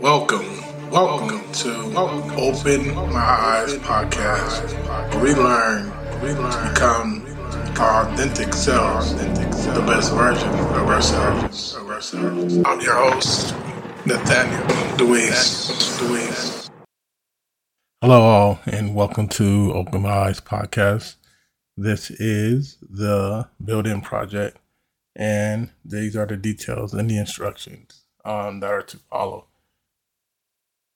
Welcome, welcome to Open My Eyes podcast, we learn to become our authentic selves, the best version of ourselves. I'm your host, Nathaniel Deweese. Hello, all, and welcome to Open My Eyes podcast. This is the build-in project, and these are the details and the instructions um, that are to follow.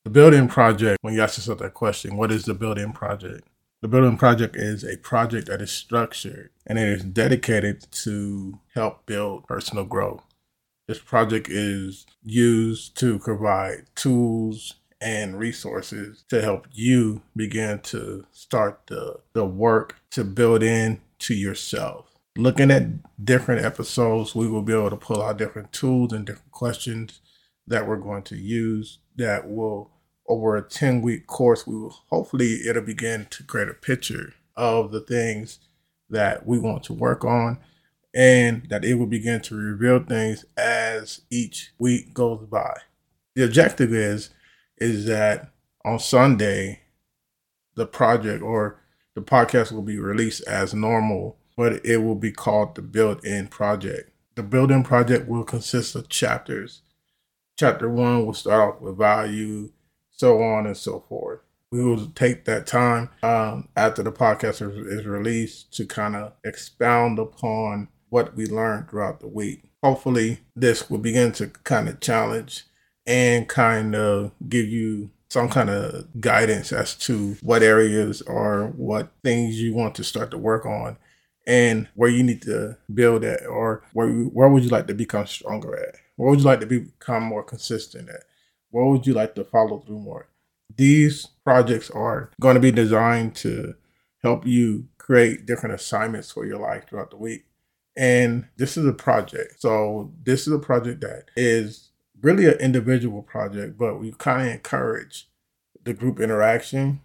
The build-in project, when you ask yourself that question, what is the build-in project? The build-in project is a project that is structured and it is dedicated to help build personal growth. This project is used to provide tools and resources to help you begin to start the, the work to build in to yourself. Looking at different episodes, we will be able to pull out different tools and different questions that we're going to use that will over a 10 week course, we will hopefully it'll begin to create a picture of the things that we want to work on and that it will begin to reveal things as each week goes by. The objective is is that on Sunday the project or the podcast will be released as normal, but it will be called the build-in project. The build-in project will consist of chapters. Chapter 1 will start off with value, so on and so forth. We will take that time um, after the podcast is, released to kind of expound upon what we learned throughout the week. Hopefully, this will begin to kind of challenge and kind of give you some kind of guidance as to what areas or what things you want to start to work on and where you need to build at or where where would you like to become stronger at? Where would you like to become more consistent at? What would you like to follow through more? These projects are going to be designed to help you create different assignments for your life throughout the week. And this is a project. So, this is a project that is really an individual project, but we kind of encourage the group interaction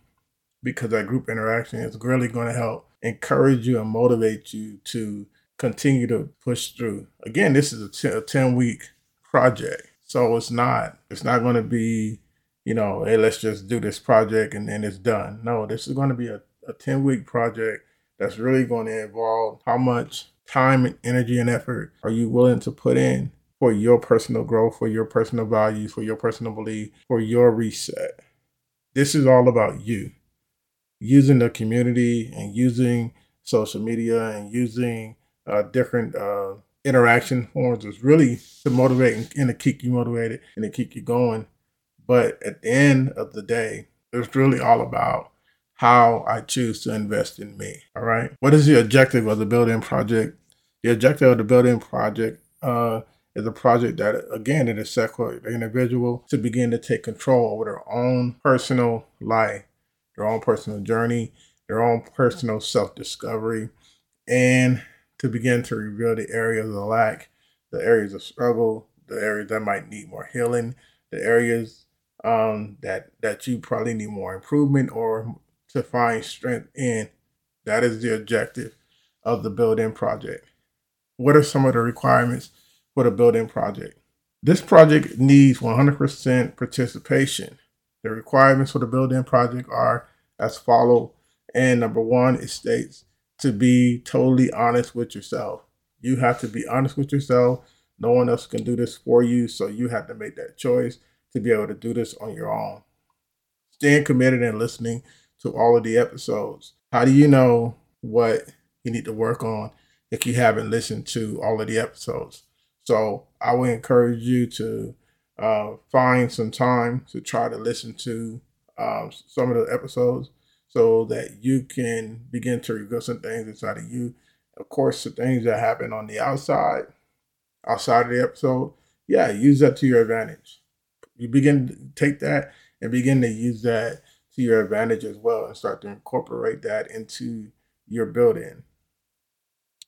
because that group interaction is really going to help encourage you and motivate you to continue to push through. Again, this is a 10 week project. So it's not it's not going to be, you know, hey, let's just do this project and then it's done. No, this is going to be a, a 10 week project that's really going to involve how much time and energy and effort are you willing to put in for your personal growth, for your personal values, for your personal belief, for your reset. This is all about you. Using the community and using social media and using uh, different uh, interaction forms is really to motivate and to keep you motivated and to keep you going. But at the end of the day, it's really all about how I choose to invest in me. All right. What is the objective of the building project? The objective of the building project uh, is a project that, again, it is set for the individual to begin to take control over their own personal life, their own personal journey, their own personal self discovery, and to begin to reveal the areas of lack, the areas of struggle, the areas that might need more healing, the areas um, that that you probably need more improvement or to find strength in. That is the objective of the build-in project. What are some of the requirements for the build-in project? This project needs 100% participation. The requirements for the build-in project are as follow. And number one, it states to be totally honest with yourself. You have to be honest with yourself. No one else can do this for you. So you have to make that choice to be able to do this on your own. Staying committed and listening to all of the episodes. How do you know what you need to work on if you haven't listened to all of the episodes? So I would encourage you to uh, find some time to try to listen to um, some of the episodes so that you can begin to reveal some things inside of you. Of course, the things that happen on the outside, outside of the episode, yeah, use that to your advantage. You begin to take that and begin to use that to your advantage as well and start to incorporate that into your building.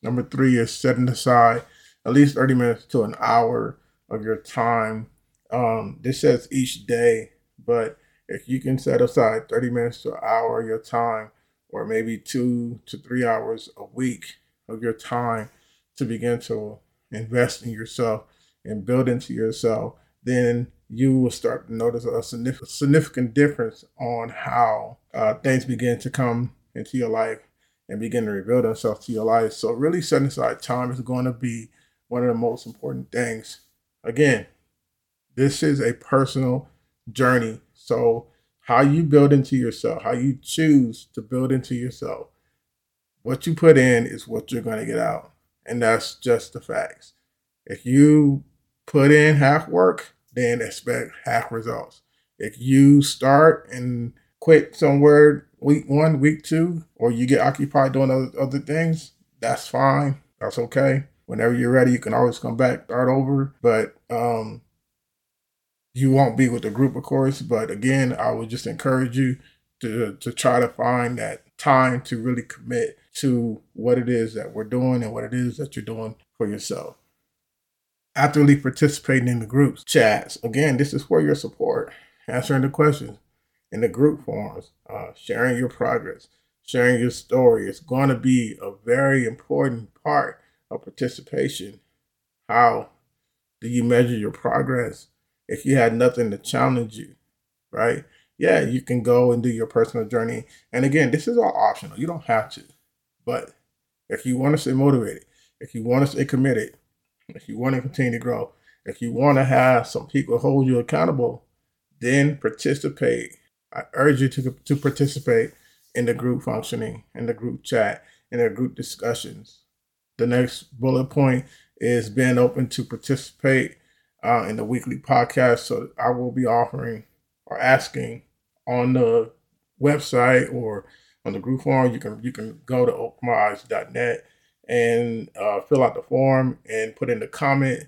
Number three is setting aside at least 30 minutes to an hour of your time. Um, this says each day, but if you can set aside 30 minutes to an hour of your time, or maybe two to three hours a week of your time to begin to invest in yourself and build into yourself, then you will start to notice a significant difference on how uh, things begin to come into your life and begin to reveal themselves to your life. So, really setting aside time is going to be one of the most important things. Again, this is a personal journey. So, how you build into yourself, how you choose to build into yourself, what you put in is what you're going to get out. And that's just the facts. If you put in half work, then expect half results. If you start and quit somewhere week one, week two, or you get occupied doing other, other things, that's fine. That's okay. Whenever you're ready, you can always come back, start over. But um, you won't be with the group, of course. But again, I would just encourage you to to try to find that time to really commit to what it is that we're doing and what it is that you're doing for yourself. Actively participating in the groups, chats. Again, this is for your support, answering the questions in the group forums, uh, sharing your progress, sharing your story. It's going to be a very important part of participation. How do you measure your progress if you had nothing to challenge you, right? Yeah, you can go and do your personal journey. And again, this is all optional. You don't have to. But if you want to stay motivated, if you want to stay committed, if you want to continue to grow, if you want to have some people hold you accountable, then participate I urge you to, to participate in the group functioning, in the group chat, in the group discussions. The next bullet point is being open to participate uh, in the weekly podcast. So I will be offering or asking on the website or on the group forum. You can you can go to openmyeyes.net and uh, fill out the form and put in the comment,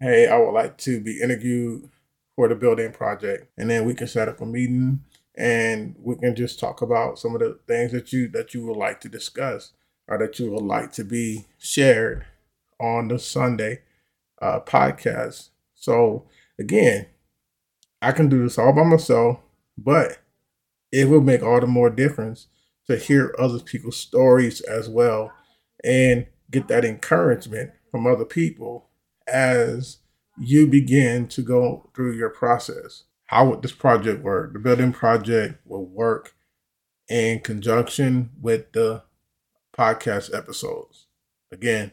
"Hey, I would like to be interviewed for the building project," and then we can set up a meeting and we can just talk about some of the things that you that you would like to discuss or that you would like to be shared on the Sunday uh, podcast. So again, I can do this all by myself, but it will make all the more difference to hear other people's stories as well and get that encouragement from other people as you begin to go through your process how would this project work? The building project will work in conjunction with the podcast episodes. Again,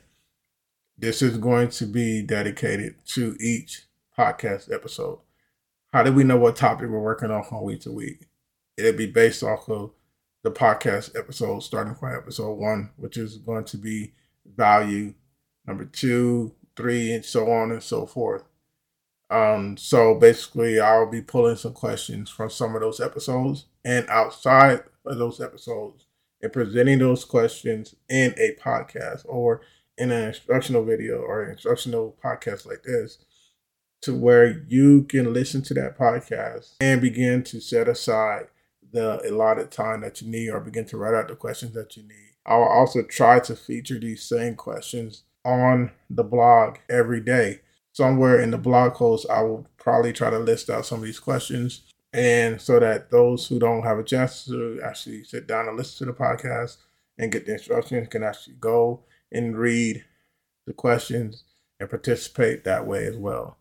this is going to be dedicated to each podcast episode. How do we know what topic we're working on from week to week? It'll be based off of the podcast episode, starting from episode one, which is going to be value, number two, three, and so on and so forth. Um, so basically, I'll be pulling some questions from some of those episodes and outside of those episodes and presenting those questions in a podcast or in an instructional video or an instructional podcast like this to where you can listen to that podcast and begin to set aside the allotted time that you need or begin to write out the questions that you need. I'll also try to feature these same questions on the blog every day somewhere in the blog post, I will probably try to list out some of these questions. And so that those who don't have a chance to actually sit down and listen to the podcast and get the instructions can actually go and read the questions and participate that way as well.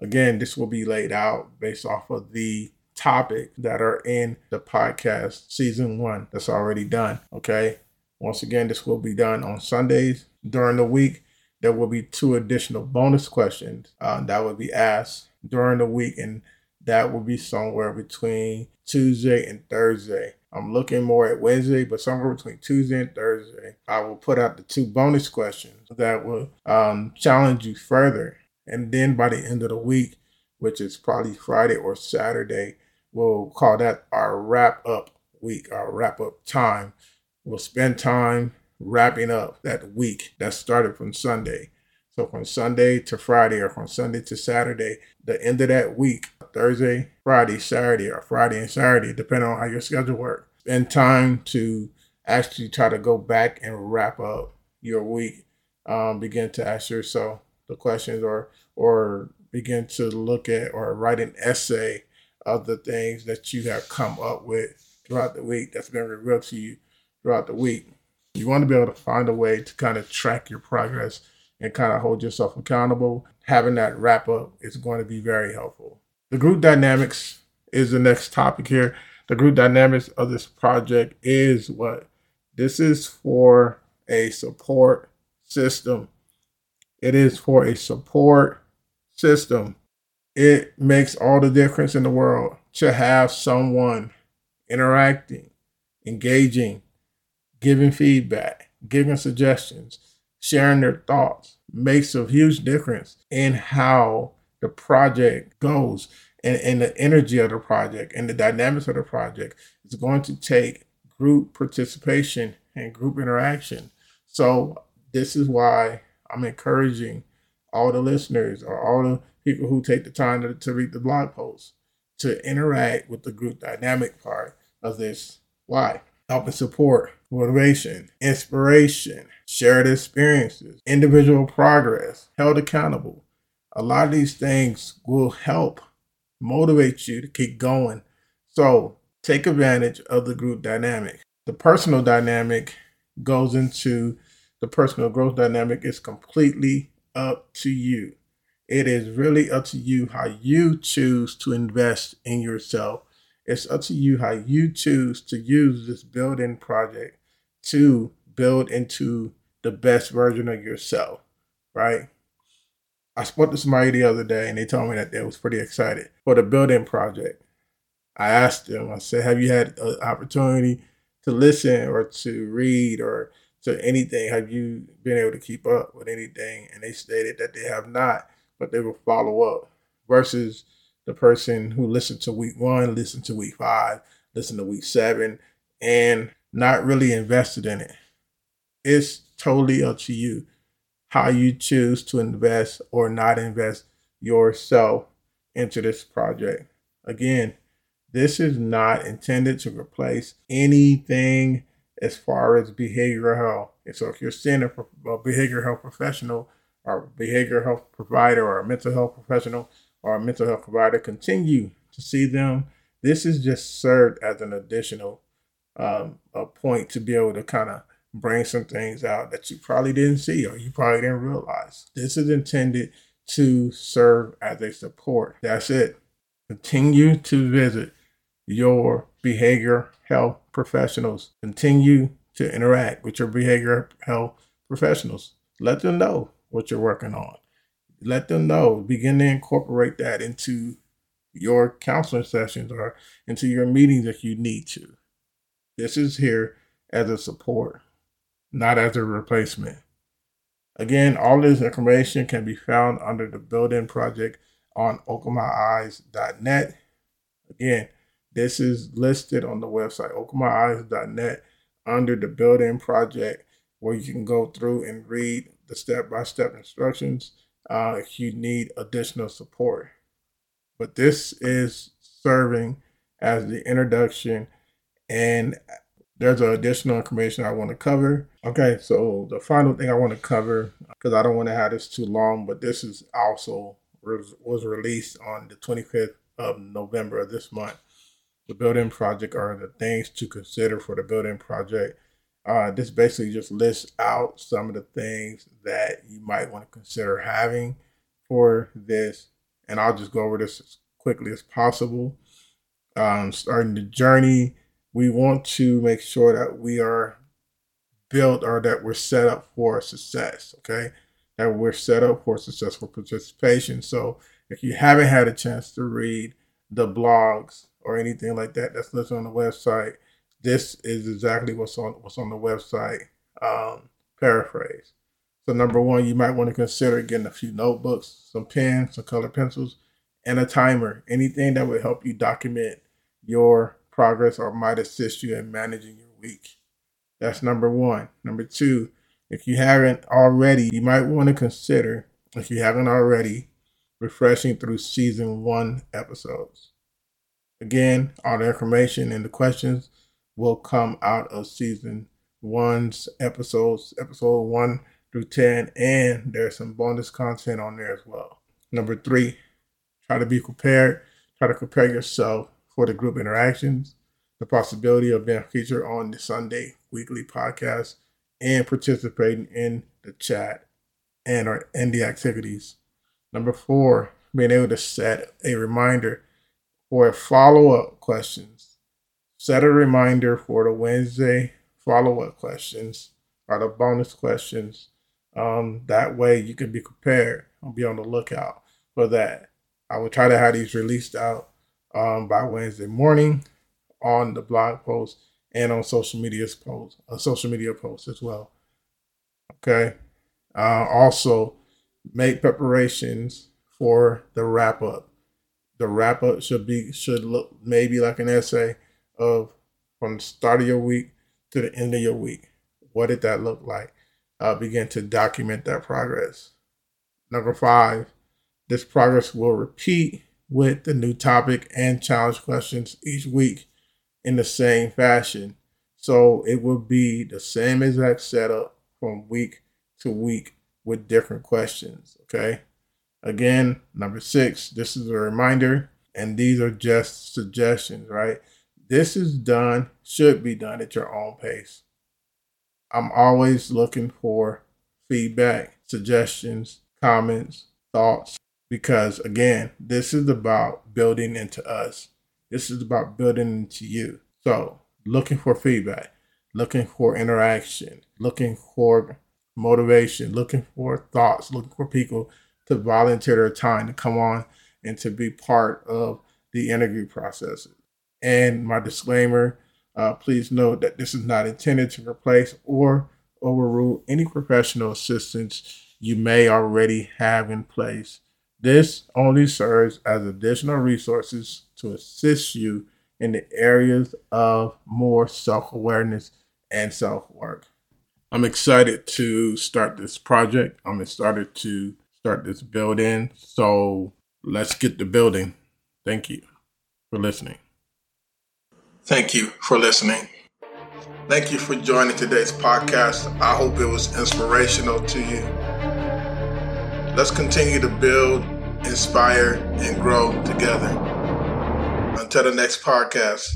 Again, this will be laid out based off of the topic that are in the podcast season one that's already done. Okay. Once again, this will be done on Sundays during the week there will be two additional bonus questions uh, that will be asked during the week, and that will be somewhere between Tuesday and Thursday. I'm looking more at Wednesday, but somewhere between Tuesday and Thursday, I will put out the two bonus questions that will um, challenge you further. And then by the end of the week, which is probably Friday or Saturday, we'll call that our wrap up week, our wrap up time. We'll spend time wrapping up that week that started from Sunday. So from Sunday to Friday or from Sunday to Saturday, the end of that week, Thursday, Friday, Saturday, or Friday and Saturday, depending on how your schedule works. Spend time to actually try to go back and wrap up your week. Um, begin to ask yourself the questions or or begin to look at or write an essay of the things that you have come up with throughout the week that's been revealed to you throughout the week. You want to be able to find a way to kind of track your progress and kind of hold yourself accountable. Having that wrap up is going to be very helpful. The group dynamics is the next topic here. The group dynamics of this project is what this is for a support system. It is for a support system. It makes all the difference in the world to have someone interacting, engaging, giving feedback, giving suggestions, sharing their thoughts makes a huge difference in how the project goes and, and the energy of the project and the dynamics of the project. It's going to take group participation and group interaction. So this is why I'm encouraging all the listeners or all the people who take the time to, to read the blog post to interact with the group dynamic part of this. Why? Help and support, motivation, inspiration, shared experiences, individual progress, held accountable. A lot of these things will help motivate you to keep going. So take advantage of the group dynamic. The personal dynamic goes into the personal growth dynamic is completely up to you. It is really up to you how you choose to invest in yourself. It's up to you how you choose to use this building project to build into the best version of yourself, right? I spoke to somebody the other day and they told me that they was pretty excited for the building project. I asked them, I said, have you had an opportunity to listen or to read or to anything? Have you been able to keep up with anything? And they stated that they have not, but they will follow up versus the person who listened to week one, listened to week five, listened to week seven, and not really invested in it. It's totally up to you how you choose to invest or not invest yourself into this project. Again, this is not intended to replace anything as far as behavioral health. And so, if you're seeing a, a behavioral health professional or behavioral health provider or a mental health professional or mental health provider, continue to see them. This is just served as an additional um, a point to be able to kind of bring some things out that you probably didn't see or you probably didn't realize. This is intended to serve as a support. That's it. Continue to visit your behavior health professionals. Continue to interact with your behavior health professionals. Let them know what you're working on. Let them know. Begin to incorporate that into your counseling sessions or into your meetings if you need to. This is here as a support not as a replacement. Again, all this information can be found under the building project on openmyeyes.net. Again, this is listed on the website openmyeyes.net under the building project where you can go through and read the step-by-step instructions uh, if you need additional support. But this is serving as the introduction and there's additional information I want to cover. Okay, so the final thing I want to cover, because I don't want to have this too long, but this is also was released on the 25th of November of this month. The building project are the things to consider for the building project. Uh, this basically just lists out some of the things that you might want to consider having for this, and I'll just go over this as quickly as possible. Um, starting the journey we want to make sure that we are built or that we're set up for success, okay? That we're set up for successful participation. So if you haven't had a chance to read the blogs or anything like that that's listed on the website, this is exactly what's on what's on the website. Um, paraphrase. So number one, you might want to consider getting a few notebooks, some pens, some color pencils, and a timer. Anything that would help you document your progress or might assist you in managing your week. That's number one. Number two, if you haven't already, you might want to consider, if you haven't already, refreshing through season one episodes. Again, all the information and the questions will come out of season one's episodes, episode one through 10, and there's some bonus content on there as well. Number three, try to be prepared, try to prepare yourself for the group interactions, the possibility of being featured on the Sunday weekly podcast, and participating in the chat and or in the activities. Number four, being able to set a reminder for follow-up questions. Set a reminder for the Wednesday follow-up questions or the bonus questions. Um, that way you can be prepared and be on the lookout for that. I will try to have these released out um, by Wednesday morning on the blog post and on social media posts, uh, social media posts as well. Okay. Uh, also, make preparations for the wrap up. The wrap up should be should look maybe like an essay of from the start of your week to the end of your week. What did that look like? Uh, begin to document that progress. Number five, this progress will repeat with the new topic and challenge questions each week in the same fashion. So it will be the same exact setup from week to week with different questions. Okay. Again, number six, this is a reminder, and these are just suggestions, right? This is done, should be done at your own pace. I'm always looking for feedback, suggestions, comments, thoughts, because again, this is about building into us. This is about building into you. So, looking for feedback, looking for interaction, looking for motivation, looking for thoughts, looking for people to volunteer their time to come on and to be part of the interview process. And my disclaimer uh, please note that this is not intended to replace or overrule any professional assistance you may already have in place. This only serves as additional resources to assist you in the areas of more self awareness and self work. I'm excited to start this project. I'm excited to start this building. So let's get the building. Thank you for listening. Thank you for listening. Thank you for joining today's podcast. I hope it was inspirational to you. Let's continue to build, inspire, and grow together. Until the next podcast.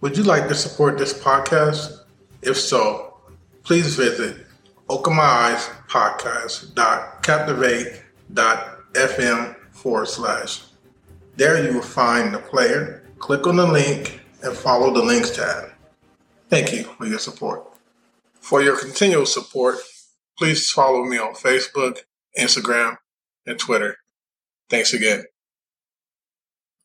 Would you like to support this podcast? If so, please visit openmyeyespodcast.captivate.fm forward slash. There you will find the player. Click on the link and follow the links tab. Thank you for your support. For your continual support, please follow me on Facebook, Instagram, and Twitter. Thanks again.